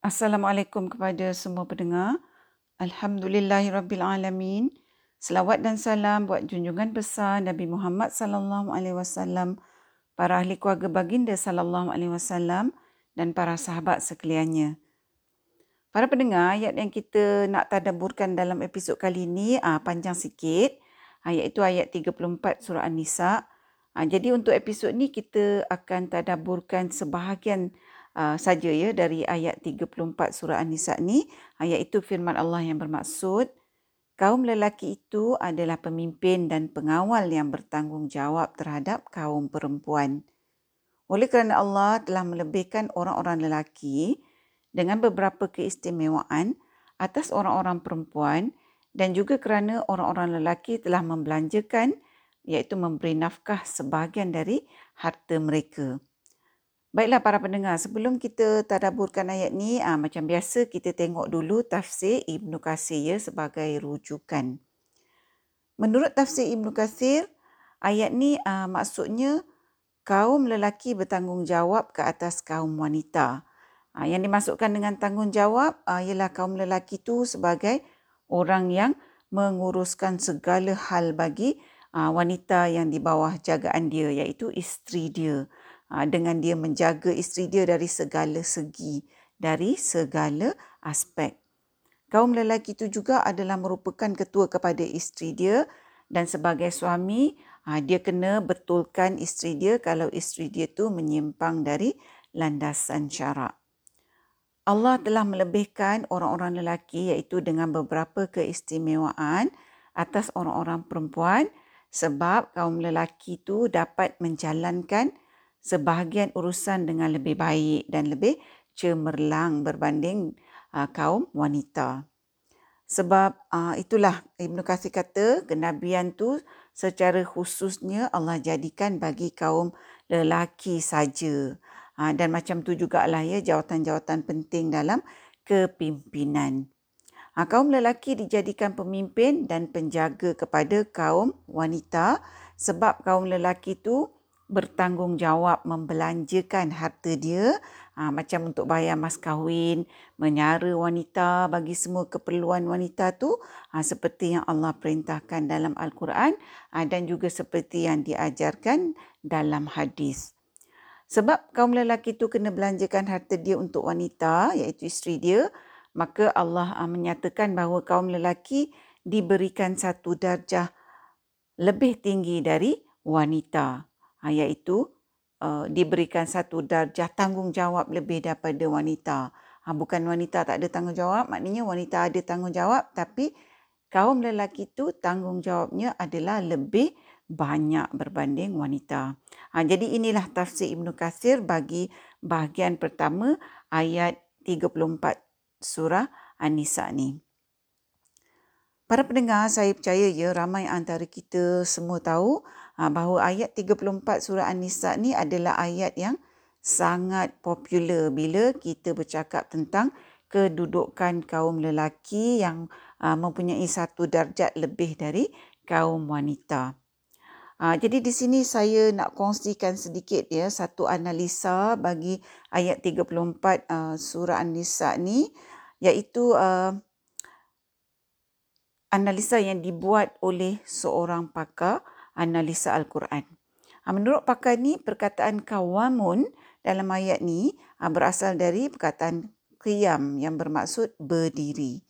Assalamualaikum kepada semua pendengar. Alhamdulillahirabbilalamin. Selawat dan salam buat junjungan besar Nabi Muhammad sallallahu alaihi wasallam, para ahli keluarga baginda sallallahu alaihi wasallam dan para sahabat sekaliannya. Para pendengar, ayat yang kita nak tadabburkan dalam episod kali ini ah panjang sikit, ah, iaitu ayat 34 surah An-Nisa. Ah, jadi untuk episod ni kita akan tadabburkan sebahagian uh, saja ya dari ayat 34 surah An-Nisa ni iaitu firman Allah yang bermaksud kaum lelaki itu adalah pemimpin dan pengawal yang bertanggungjawab terhadap kaum perempuan. Oleh kerana Allah telah melebihkan orang-orang lelaki dengan beberapa keistimewaan atas orang-orang perempuan dan juga kerana orang-orang lelaki telah membelanjakan iaitu memberi nafkah sebahagian dari harta mereka. Baiklah para pendengar, sebelum kita tadaburkan ayat ni, ah, macam biasa kita tengok dulu tafsir Ibnu Katsir ya, sebagai rujukan. Menurut tafsir Ibnu Katsir, ayat ni ah, maksudnya kaum lelaki bertanggungjawab ke atas kaum wanita. Ah, yang dimasukkan dengan tanggungjawab aa, ialah kaum lelaki itu sebagai orang yang menguruskan segala hal bagi aa, wanita yang di bawah jagaan dia iaitu isteri dia. Ha, dengan dia menjaga isteri dia dari segala segi, dari segala aspek. Kaum lelaki itu juga adalah merupakan ketua kepada isteri dia dan sebagai suami, ha, dia kena betulkan isteri dia kalau isteri dia tu menyimpang dari landasan syarak. Allah telah melebihkan orang-orang lelaki iaitu dengan beberapa keistimewaan atas orang-orang perempuan sebab kaum lelaki itu dapat menjalankan sebahagian urusan dengan lebih baik dan lebih cemerlang berbanding uh, kaum wanita. Sebab uh, itulah Ibnu Katsir kata kenabian tu secara khususnya Allah jadikan bagi kaum lelaki saja. Uh, dan macam tu jugalah ya jawatan-jawatan penting dalam kepimpinan. Uh, kaum lelaki dijadikan pemimpin dan penjaga kepada kaum wanita sebab kaum lelaki tu bertanggungjawab membelanjakan harta dia ha, macam untuk bayar mas kahwin, menyara wanita bagi semua keperluan wanita tu ha, seperti yang Allah perintahkan dalam Al-Quran ha, dan juga seperti yang diajarkan dalam hadis. Sebab kaum lelaki tu kena belanjakan harta dia untuk wanita iaitu isteri dia, maka Allah ha, menyatakan bahawa kaum lelaki diberikan satu darjah lebih tinggi dari wanita ha, iaitu uh, diberikan satu darjah tanggungjawab lebih daripada wanita. Ha, bukan wanita tak ada tanggungjawab, maknanya wanita ada tanggungjawab tapi kaum lelaki itu tanggungjawabnya adalah lebih banyak berbanding wanita. Ha, jadi inilah tafsir Ibn Qasir bagi bahagian pertama ayat 34 surah An-Nisa ni. Para pendengar, saya percaya ya ramai antara kita semua tahu bahawa ayat 34 surah An-Nisa ni adalah ayat yang sangat popular bila kita bercakap tentang kedudukan kaum lelaki yang uh, mempunyai satu darjat lebih dari kaum wanita. Uh, jadi di sini saya nak kongsikan sedikit ya satu analisa bagi ayat 34 uh, surah An-Nisa ni iaitu uh, analisa yang dibuat oleh seorang pakar analisa Al-Quran. Ha, menurut pakar ni, perkataan kawamun dalam ayat ni ha, berasal dari perkataan qiyam yang bermaksud berdiri.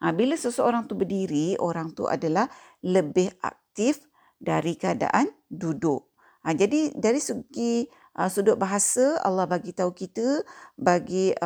Ha, bila seseorang tu berdiri, orang tu adalah lebih aktif dari keadaan duduk. Jadi dari segi sudut bahasa, Allah bagi tahu kita bagi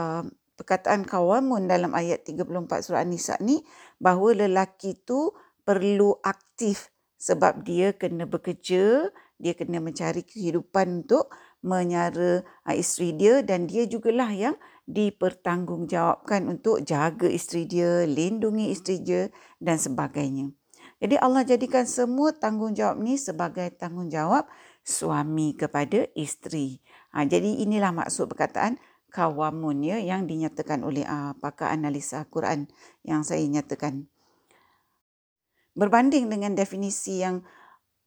perkataan kawamun dalam ayat 34 surah An-Nisa ni bahawa lelaki tu perlu aktif sebab dia kena bekerja, dia kena mencari kehidupan untuk menyara ah, isteri dia dan dia jugalah yang dipertanggungjawabkan untuk jaga isteri dia, lindungi isteri dia dan sebagainya. Jadi Allah jadikan semua tanggungjawab ni sebagai tanggungjawab suami kepada isteri. Ha, jadi inilah maksud perkataan kawamun ya, yang dinyatakan oleh uh, pakar analisa Quran yang saya nyatakan berbanding dengan definisi yang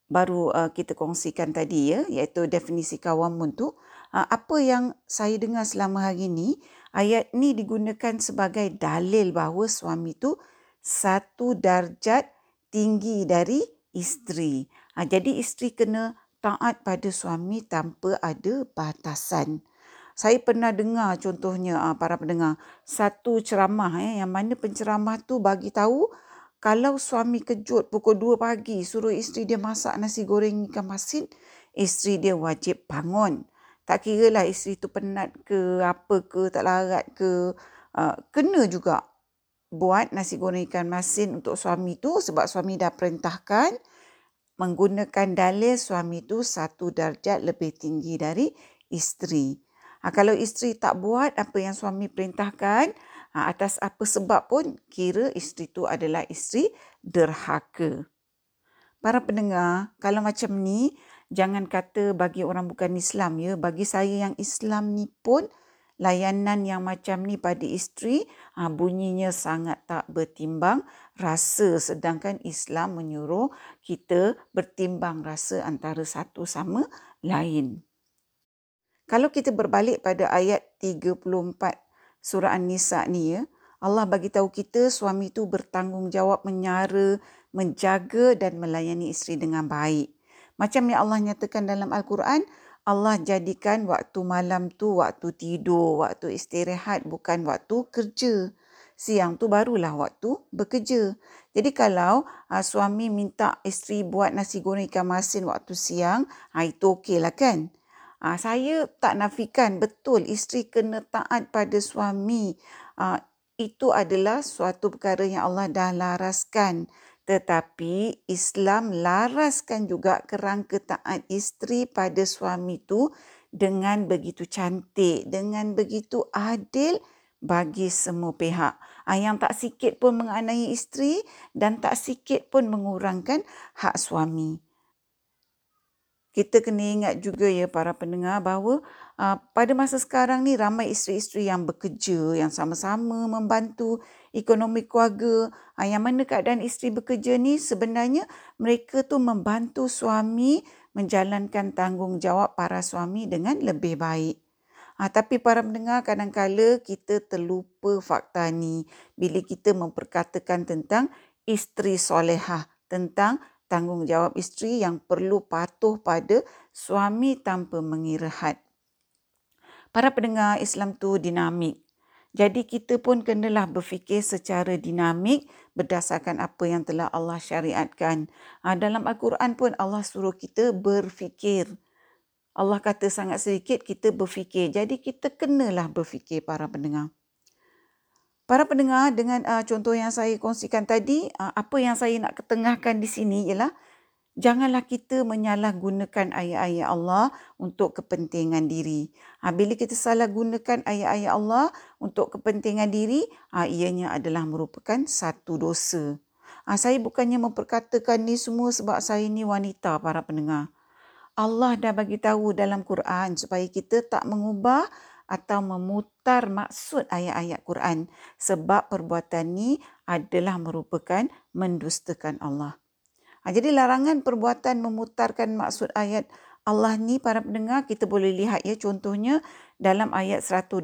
baru uh, kita kongsikan tadi ya iaitu definisi kawamun tu uh, apa yang saya dengar selama hari ini ayat ni digunakan sebagai dalil bahawa suami tu satu darjat tinggi dari isteri. Uh, jadi isteri kena taat pada suami tanpa ada batasan. Saya pernah dengar contohnya uh, para pendengar satu ceramah eh, yang mana penceramah tu bagi tahu kalau suami kejut pukul 2 pagi suruh isteri dia masak nasi goreng ikan masin, isteri dia wajib bangun. Tak kira lah isteri tu penat ke apa ke, tak larat ke, uh, kena juga buat nasi goreng ikan masin untuk suami tu sebab suami dah perintahkan menggunakan dalil suami tu satu darjat lebih tinggi dari isteri. Ha, kalau isteri tak buat apa yang suami perintahkan, Ha, atas apa sebab pun kira isteri tu adalah isteri derhaka. Para pendengar, kalau macam ni, jangan kata bagi orang bukan Islam ya. Bagi saya yang Islam ni pun, layanan yang macam ni pada isteri, ha, bunyinya sangat tak bertimbang rasa. Sedangkan Islam menyuruh kita bertimbang rasa antara satu sama lain. Kalau kita berbalik pada ayat 34 surah An-Nisa ni ya. Allah bagi tahu kita suami tu bertanggungjawab menyara, menjaga dan melayani isteri dengan baik. Macam yang Allah nyatakan dalam Al-Quran, Allah jadikan waktu malam tu waktu tidur, waktu istirahat bukan waktu kerja. Siang tu barulah waktu bekerja. Jadi kalau uh, suami minta isteri buat nasi goreng ikan masin waktu siang, ha, itu okeylah kan? Uh, saya tak nafikan betul isteri kena taat pada suami. Uh, itu adalah suatu perkara yang Allah dah laraskan. Tetapi Islam laraskan juga kerangka taat isteri pada suami itu dengan begitu cantik, dengan begitu adil bagi semua pihak. Uh, yang tak sikit pun mengenai isteri dan tak sikit pun mengurangkan hak suami kita kena ingat juga ya para pendengar bahawa uh, pada masa sekarang ni ramai isteri-isteri yang bekerja yang sama-sama membantu ekonomi keluarga uh, yang mana keadaan isteri bekerja ni sebenarnya mereka tu membantu suami menjalankan tanggungjawab para suami dengan lebih baik. Ha, tapi para pendengar kadang-kala kita terlupa fakta ni bila kita memperkatakan tentang isteri solehah, tentang tanggungjawab isteri yang perlu patuh pada suami tanpa mengira had. Para pendengar Islam tu dinamik. Jadi kita pun kenalah berfikir secara dinamik berdasarkan apa yang telah Allah syariatkan. Ha, dalam Al-Quran pun Allah suruh kita berfikir. Allah kata sangat sedikit kita berfikir. Jadi kita kenalah berfikir para pendengar. Para pendengar dengan uh, contoh yang saya kongsikan tadi, uh, apa yang saya nak ketengahkan di sini ialah janganlah kita menyalahgunakan ayat-ayat Allah untuk kepentingan diri. Uh, bila kita salah gunakan ayat-ayat Allah untuk kepentingan diri, uh, ianya adalah merupakan satu dosa. Uh, saya bukannya memperkatakan ni semua sebab saya ni wanita para pendengar. Allah dah bagi tahu dalam Quran supaya kita tak mengubah atau memutar maksud ayat-ayat Quran sebab perbuatan ini adalah merupakan mendustakan Allah. Ha, jadi larangan perbuatan memutarkan maksud ayat Allah ni para pendengar kita boleh lihat ya contohnya dalam ayat 121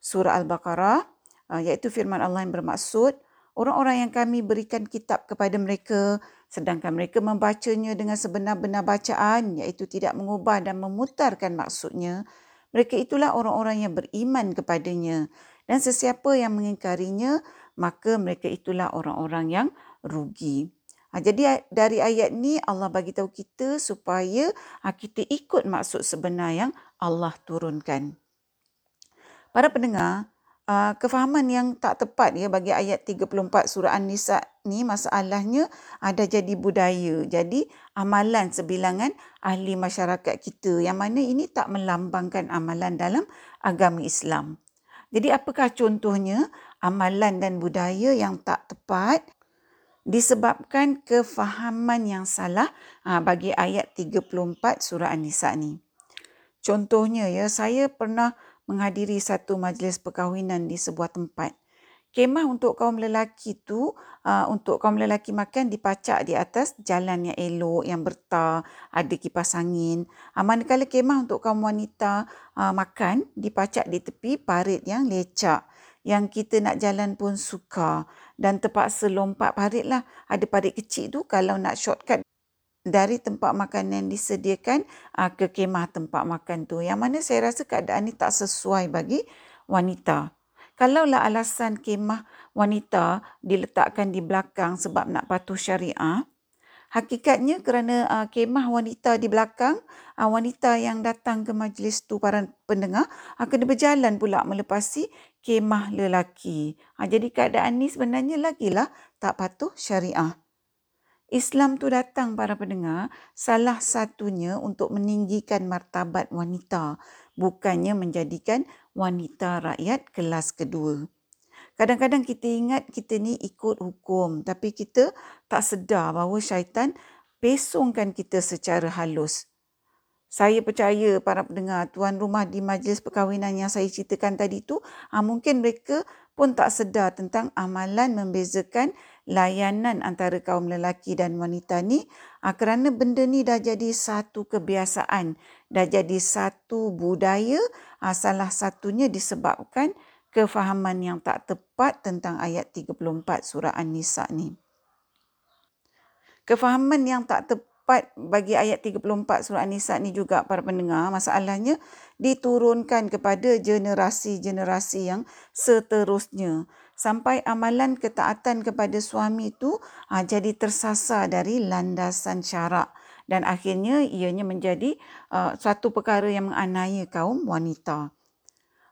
surah Al-Baqarah ha, iaitu firman Allah yang bermaksud orang-orang yang kami berikan kitab kepada mereka sedangkan mereka membacanya dengan sebenar-benar bacaan iaitu tidak mengubah dan memutarkan maksudnya mereka itulah orang-orang yang beriman kepadanya. Dan sesiapa yang mengingkarinya, maka mereka itulah orang-orang yang rugi. Ha, jadi dari ayat ni Allah bagi tahu kita supaya ha, kita ikut maksud sebenar yang Allah turunkan. Para pendengar, uh, kefahaman yang tak tepat ya bagi ayat 34 surah An-Nisa ni masalahnya ada jadi budaya. Jadi amalan sebilangan ahli masyarakat kita yang mana ini tak melambangkan amalan dalam agama Islam. Jadi apakah contohnya amalan dan budaya yang tak tepat disebabkan kefahaman yang salah uh, bagi ayat 34 surah An-Nisa ni. Contohnya ya saya pernah menghadiri satu majlis perkahwinan di sebuah tempat. Kemah untuk kaum lelaki tu uh, untuk kaum lelaki makan dipacak di atas jalan yang elok yang bertar ada kipas angin. Uh, manakala kemah untuk kaum wanita uh, makan dipacak di tepi parit yang lecak yang kita nak jalan pun suka dan terpaksa lompat parit lah ada parit kecil tu kalau nak shortcut dari tempat makan yang disediakan uh, ke kemah tempat makan tu yang mana saya rasa keadaan ni tak sesuai bagi wanita Kalaulah alasan kemah wanita diletakkan di belakang sebab nak patuh syariah, hakikatnya kerana uh, kemah wanita di belakang, uh, wanita yang datang ke majlis tu para pendengar uh, kena berjalan pula melepasi kemah lelaki. Uh, jadi keadaan ni sebenarnya lagilah tak patuh syariah. Islam tu datang para pendengar salah satunya untuk meninggikan martabat wanita bukannya menjadikan wanita rakyat kelas kedua. Kadang-kadang kita ingat kita ni ikut hukum tapi kita tak sedar bahawa syaitan pesongkan kita secara halus. Saya percaya para pendengar tuan rumah di majlis perkahwinan yang saya ceritakan tadi tu ah, mungkin mereka pun tak sedar tentang amalan membezakan layanan antara kaum lelaki dan wanita ni ah, kerana benda ni dah jadi satu kebiasaan, dah jadi satu budaya ah, salah satunya disebabkan kefahaman yang tak tepat tentang ayat 34 surah An-Nisa ni. Kefahaman yang tak tepat tepat bagi ayat 34 surah An-Nisa ni juga para pendengar masalahnya diturunkan kepada generasi-generasi yang seterusnya sampai amalan ketaatan kepada suami itu ha, jadi tersasar dari landasan syarak dan akhirnya ianya menjadi uh, suatu perkara yang menganiaya kaum wanita.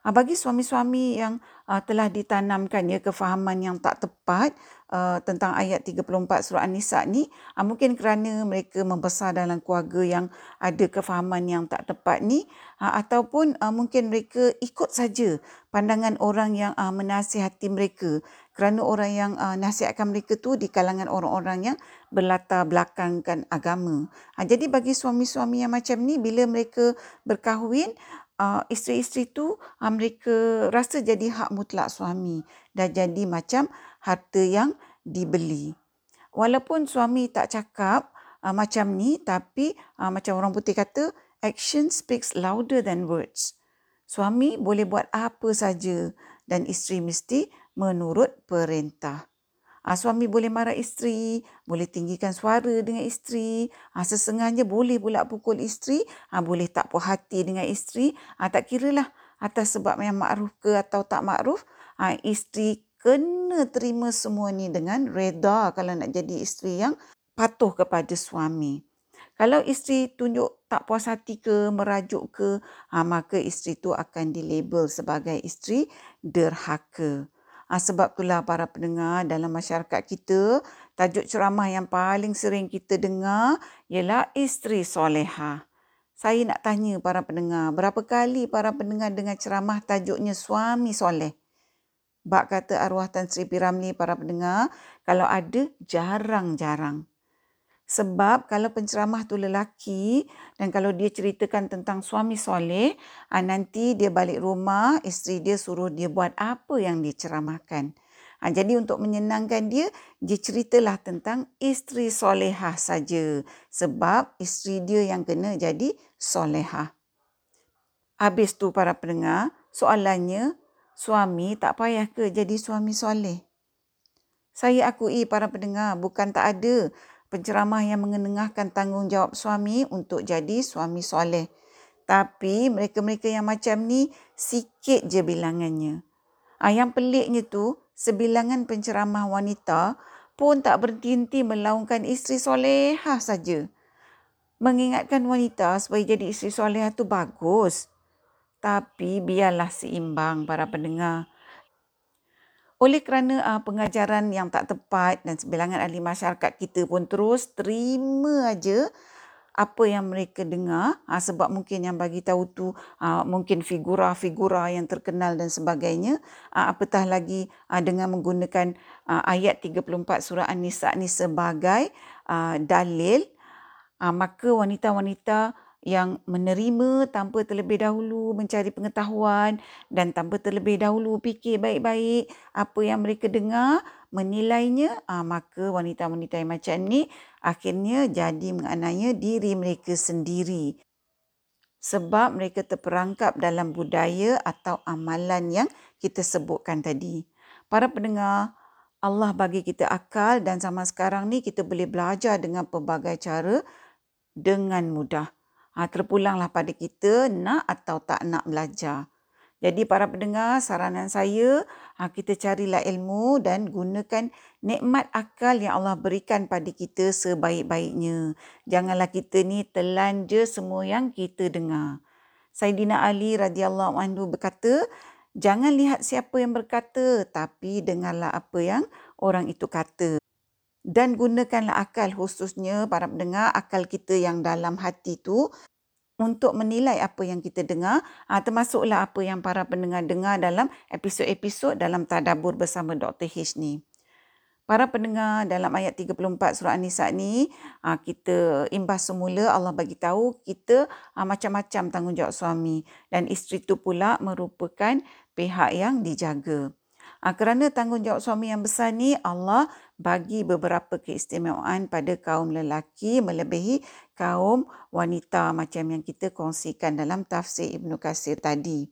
Uh, bagi suami-suami yang uh, telah ditanamkan ya kefahaman yang tak tepat uh, tentang ayat 34 surah An-Nisa ni uh, mungkin kerana mereka membesar dalam keluarga yang ada kefahaman yang tak tepat ni uh, ataupun uh, mungkin mereka ikut saja pandangan orang yang uh, menasihati mereka kerana orang yang uh, nasihatkan mereka tu di kalangan orang-orang yang berlatar belakangkan agama. Uh, jadi bagi suami-suami yang macam ni bila mereka berkahwin uh, isteri-isteri tu uh, mereka rasa jadi hak mutlak suami dan jadi macam harta yang dibeli. Walaupun suami tak cakap uh, macam ni tapi uh, macam orang putih kata action speaks louder than words. Suami boleh buat apa saja dan isteri mesti menurut perintah. Ha, suami boleh marah isteri, boleh tinggikan suara dengan isteri, ha, sesengahnya boleh pula pukul isteri, ha, boleh tak puas hati dengan isteri, ha, tak kiralah atas sebab yang makruf ke atau tak makruf, ha, isteri kena terima semua ni dengan reda kalau nak jadi isteri yang patuh kepada suami. Kalau isteri tunjuk tak puas hati ke, merajuk ke, ha, maka isteri tu akan dilabel sebagai isteri derhaka. Ha, sebab itulah para pendengar dalam masyarakat kita, tajuk ceramah yang paling sering kita dengar ialah isteri soleha. Saya nak tanya para pendengar, berapa kali para pendengar dengar ceramah tajuknya suami soleh? Bak kata arwah Tan Sri Piramli para pendengar, kalau ada jarang-jarang. Sebab kalau penceramah tu lelaki dan kalau dia ceritakan tentang suami soleh, ah, nanti dia balik rumah, isteri dia suruh dia buat apa yang diceramahkan. Ha, jadi untuk menyenangkan dia, dia ceritalah tentang isteri solehah saja. Sebab isteri dia yang kena jadi solehah. Habis tu para pendengar, soalannya, suami tak payah ke jadi suami soleh? Saya akui para pendengar bukan tak ada penceramah yang mengenengahkan tanggungjawab suami untuk jadi suami soleh. Tapi mereka-mereka yang macam ni sikit je bilangannya. Ah, yang peliknya tu, sebilangan penceramah wanita pun tak berhenti-henti melaungkan isteri solehah saja. Mengingatkan wanita supaya jadi isteri solehah tu bagus. Tapi biarlah seimbang para pendengar. Oleh kerana uh, pengajaran yang tak tepat dan sebilangan ahli masyarakat kita pun terus terima aja apa yang mereka dengar uh, sebab mungkin yang bagi tahu tu uh, mungkin figura-figura yang terkenal dan sebagainya uh, apatah lagi uh, dengan menggunakan uh, ayat 34 surah An-Nisa ni sebagai uh, dalil uh, maka wanita-wanita yang menerima tanpa terlebih dahulu mencari pengetahuan dan tanpa terlebih dahulu fikir baik-baik apa yang mereka dengar, menilainya, ah, maka wanita-wanita yang macam ni akhirnya jadi menganiaya diri mereka sendiri. Sebab mereka terperangkap dalam budaya atau amalan yang kita sebutkan tadi. Para pendengar, Allah bagi kita akal dan zaman sekarang ni kita boleh belajar dengan pelbagai cara dengan mudah. Ha, terpulanglah pada kita nak atau tak nak belajar. Jadi para pendengar, saranan saya, ha, kita carilah ilmu dan gunakan nikmat akal yang Allah berikan pada kita sebaik-baiknya. Janganlah kita ni telan je semua yang kita dengar. Saidina Ali radhiyallahu anhu berkata, jangan lihat siapa yang berkata, tapi dengarlah apa yang orang itu kata. Dan gunakanlah akal khususnya para pendengar, akal kita yang dalam hati tu untuk menilai apa yang kita dengar, ha, termasuklah apa yang para pendengar dengar dalam episod-episod dalam Tadabur bersama Dr. H ni. Para pendengar dalam ayat 34 surah An-Nisa ni, ha, kita imbas semula Allah bagi tahu kita ha, macam-macam tanggungjawab suami dan isteri itu pula merupakan pihak yang dijaga. Kerana tanggungjawab suami yang besar ni Allah bagi beberapa keistimewaan pada kaum lelaki melebihi kaum wanita macam yang kita kongsikan dalam tafsir Ibnu Kasir tadi.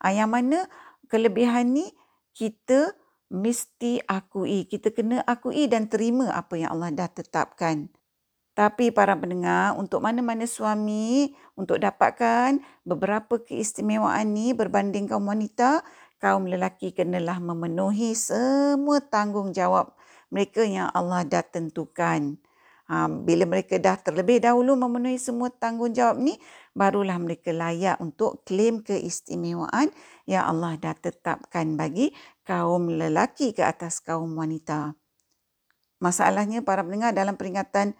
Ha, yang mana kelebihan ni kita mesti akui, kita kena akui dan terima apa yang Allah dah tetapkan. Tapi para pendengar, untuk mana-mana suami untuk dapatkan beberapa keistimewaan ni berbanding kaum wanita, kaum lelaki kenalah memenuhi semua tanggungjawab mereka yang Allah dah tentukan. Ha, bila mereka dah terlebih dahulu memenuhi semua tanggungjawab ni, barulah mereka layak untuk klaim keistimewaan yang Allah dah tetapkan bagi kaum lelaki ke atas kaum wanita. Masalahnya para pendengar dalam peringatan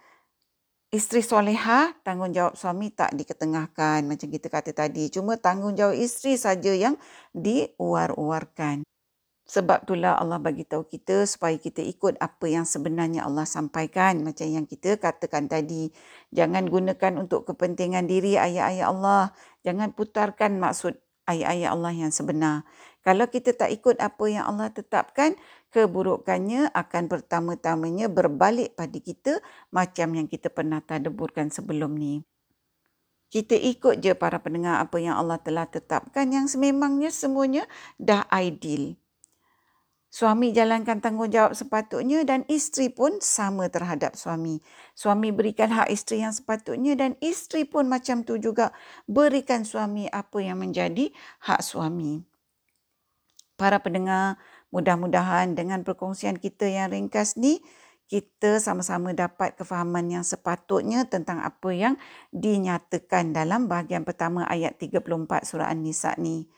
isteri soleha, tanggungjawab suami tak diketengahkan macam kita kata tadi. Cuma tanggungjawab isteri saja yang diuar-uarkan. Sebab itulah Allah bagi tahu kita supaya kita ikut apa yang sebenarnya Allah sampaikan. Macam yang kita katakan tadi. Jangan gunakan untuk kepentingan diri ayat-ayat Allah. Jangan putarkan maksud ayat-ayat Allah yang sebenar. Kalau kita tak ikut apa yang Allah tetapkan, keburukannya akan pertama-tamanya berbalik pada kita macam yang kita pernah tadaburkan sebelum ni. Kita ikut je para pendengar apa yang Allah telah tetapkan yang sememangnya semuanya dah ideal. Suami jalankan tanggungjawab sepatutnya dan isteri pun sama terhadap suami. Suami berikan hak isteri yang sepatutnya dan isteri pun macam tu juga berikan suami apa yang menjadi hak suami. Para pendengar, Mudah-mudahan dengan perkongsian kita yang ringkas ni, kita sama-sama dapat kefahaman yang sepatutnya tentang apa yang dinyatakan dalam bahagian pertama ayat 34 surah An-Nisa ni.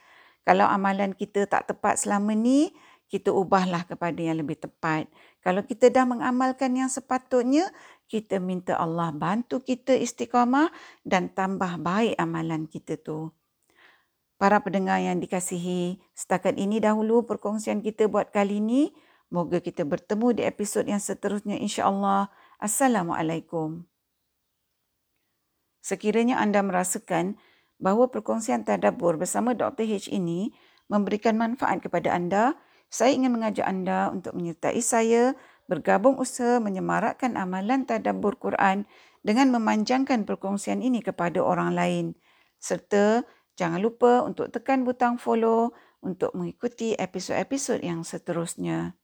Kalau amalan kita tak tepat selama ni, kita ubahlah kepada yang lebih tepat. Kalau kita dah mengamalkan yang sepatutnya, kita minta Allah bantu kita istiqamah dan tambah baik amalan kita tu. Para pendengar yang dikasihi, setakat ini dahulu perkongsian kita buat kali ini. Moga kita bertemu di episod yang seterusnya insya-Allah. Assalamualaikum. Sekiranya anda merasakan bahawa perkongsian tadabbur bersama Dr. H ini memberikan manfaat kepada anda, saya ingin mengajak anda untuk menyertai saya bergabung usaha menyemarakkan amalan tadabbur Quran dengan memanjangkan perkongsian ini kepada orang lain serta Jangan lupa untuk tekan butang follow untuk mengikuti episod-episod yang seterusnya.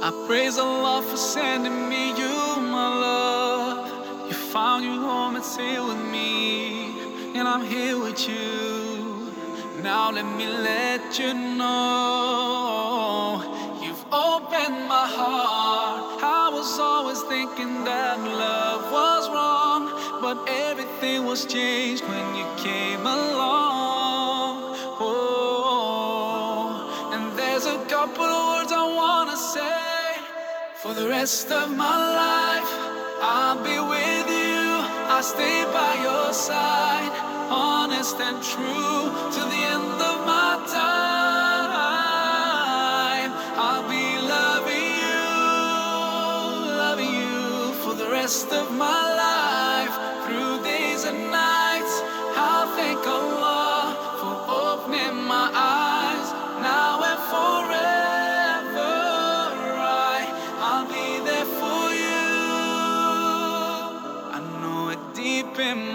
I praise Allah for sending me you, my love. You found your home, it's here with me, and I'm here with you. Now let me let you know you've opened my heart. I was always thinking that love was wrong, but everything was changed when you came along. Oh, and there's a couple of words I wanna say. For the rest of my life, I'll be with you. I'll stay by your side, honest and true to the end of my time. I'll be loving you, loving you for the rest of in